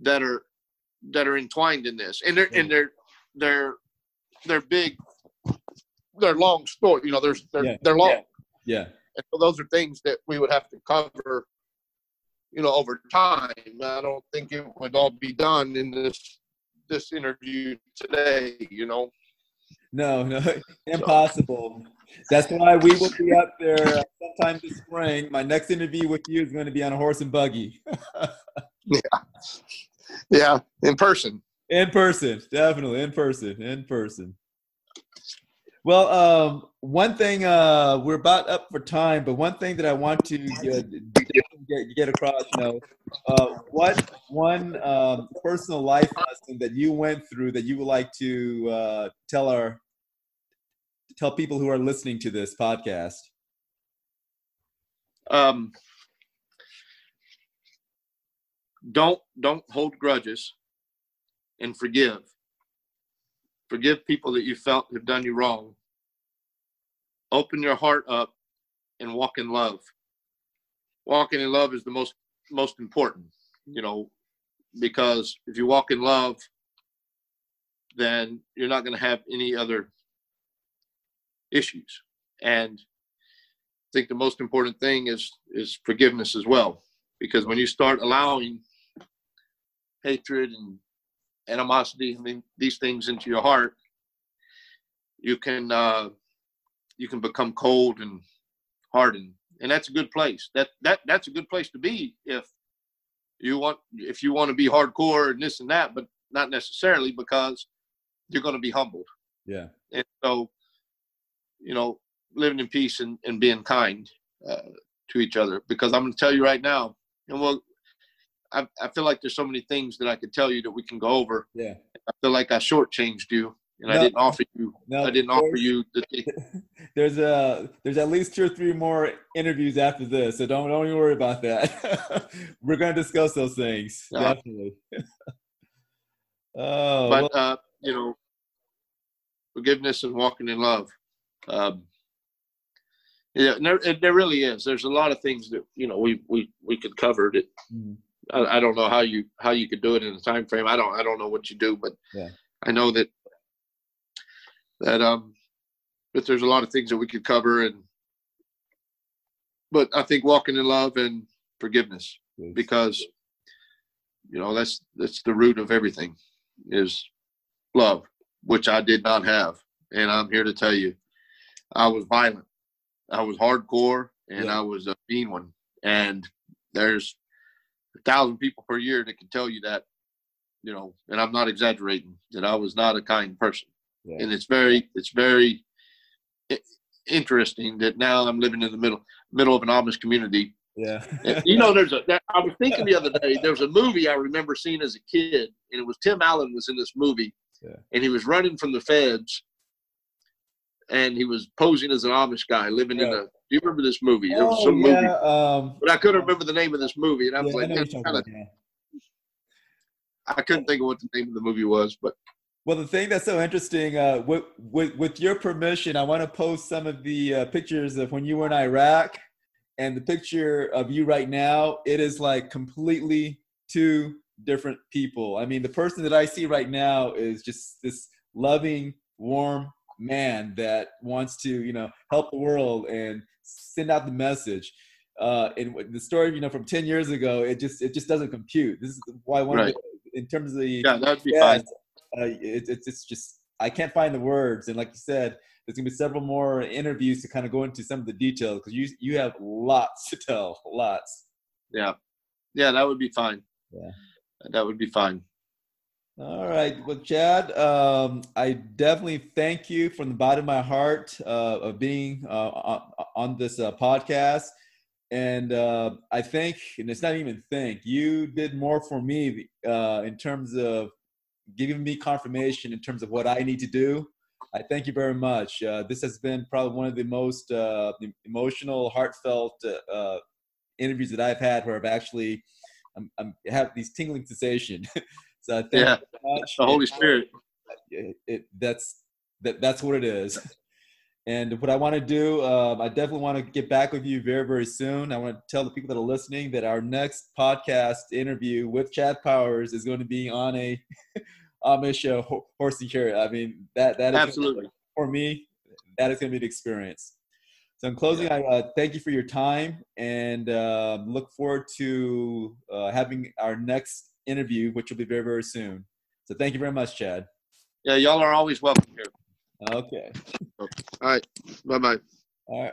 that are that are entwined in this, and they're and they're they're they're big. They're long story, you know. There's they're Yeah. they're long, Yeah. and so those are things that we would have to cover, you know, over time. I don't think it would all be done in this this interview today. You know. No, no, impossible. That's why we will be up there uh, sometime this spring. My next interview with you is going to be on a horse and buggy. Yeah, yeah, in person. In person, definitely in person, in person. Well, um, one thing uh, we're about up for time, but one thing that I want to get, get, get across, you know, uh, what one um, personal life lesson that you went through that you would like to uh, tell our tell people who are listening to this podcast? Um, don't don't hold grudges and forgive. Forgive people that you felt have done you wrong. Open your heart up and walk in love. Walking in love is the most most important, you know, because if you walk in love, then you're not going to have any other issues. And I think the most important thing is is forgiveness as well, because when you start allowing hatred and animosity and these things into your heart, you can uh, you can become cold and hardened, and that's a good place. That that that's a good place to be if you want if you want to be hardcore and this and that, but not necessarily because you're going to be humbled. Yeah. And so, you know, living in peace and, and being kind uh, to each other. Because I'm going to tell you right now, and well, I, I feel like there's so many things that I could tell you that we can go over. Yeah. I feel like I shortchanged you, and no, I didn't offer you. No, I didn't offer you the. there's a there's at least two or three more interviews after this, so don't don't even worry about that. We're going to discuss those things definitely. oh, but well. uh, you know, forgiveness and walking in love. Um, yeah, there, there really is. There's a lot of things that you know we we we could cover. It. Mm-hmm I, I, don't know how you how you could do it in a time frame. I don't I don't know what you do, but yeah. I know that that um that there's a lot of things that we could cover and but I think walking in love and forgiveness yes. because you know that's that's the root of everything is love, which I did not have. And I'm here to tell you I was violent. I was hardcore and yeah. I was a mean one. And there's a thousand people per year that can tell you that, you know, and I'm not exaggerating that I was not a kind person. Yeah. And it's very, it's very interesting that now I'm living in the middle, middle of an Amish community. Yeah. you know, there's a, I was thinking the other day, there was a movie I remember seeing as a kid and it was Tim Allen was in this movie yeah. and he was running from the feds and he was posing as an Amish guy living yeah. in a. Do you remember this movie? There was oh, some yeah, movie, um, but I couldn't remember the name of this movie, and I was like, I, kinda, I couldn't think of what the name of the movie was, but. Well, the thing that's so interesting, uh, with, with, with your permission, I want to post some of the uh, pictures of when you were in Iraq, and the picture of you right now. It is like completely two different people. I mean, the person that I see right now is just this loving, warm man that wants to you know help the world and send out the message uh and the story you know from 10 years ago it just it just doesn't compute this is why one right. in terms of the yeah that'd be yeah, fine uh, it, it's it's just i can't find the words. And like you said there's gonna be several more interviews to kind of go into some of the details because you you have lots to tell lots. Yeah. Yeah that would be fine. Yeah. That would be fine. All right. Well, Chad, um, I definitely thank you from the bottom of my heart uh, of being uh, on, this uh, podcast. And uh, I think, and it's not even think, you did more for me uh, in terms of giving me confirmation in terms of what I need to do. I thank you very much. Uh, this has been probably one of the most uh, emotional, heartfelt uh, uh, interviews that I've had where I've actually I'm, I'm have these tingling sensation. So thank yeah, the Holy Spirit. It, it, that's that, that's what it is. And what I want to do, um, I definitely want to get back with you very, very soon. I want to tell the people that are listening that our next podcast interview with Chad Powers is going to be on a Amish uh, and carrier. I mean, that that is absolutely for me. That is going to be the experience. So in closing, yeah. I uh, thank you for your time and uh, look forward to uh, having our next interview, which will be very, very soon. So thank you very much, Chad. Yeah, y'all are always welcome here. Okay. All right. Bye bye. All right.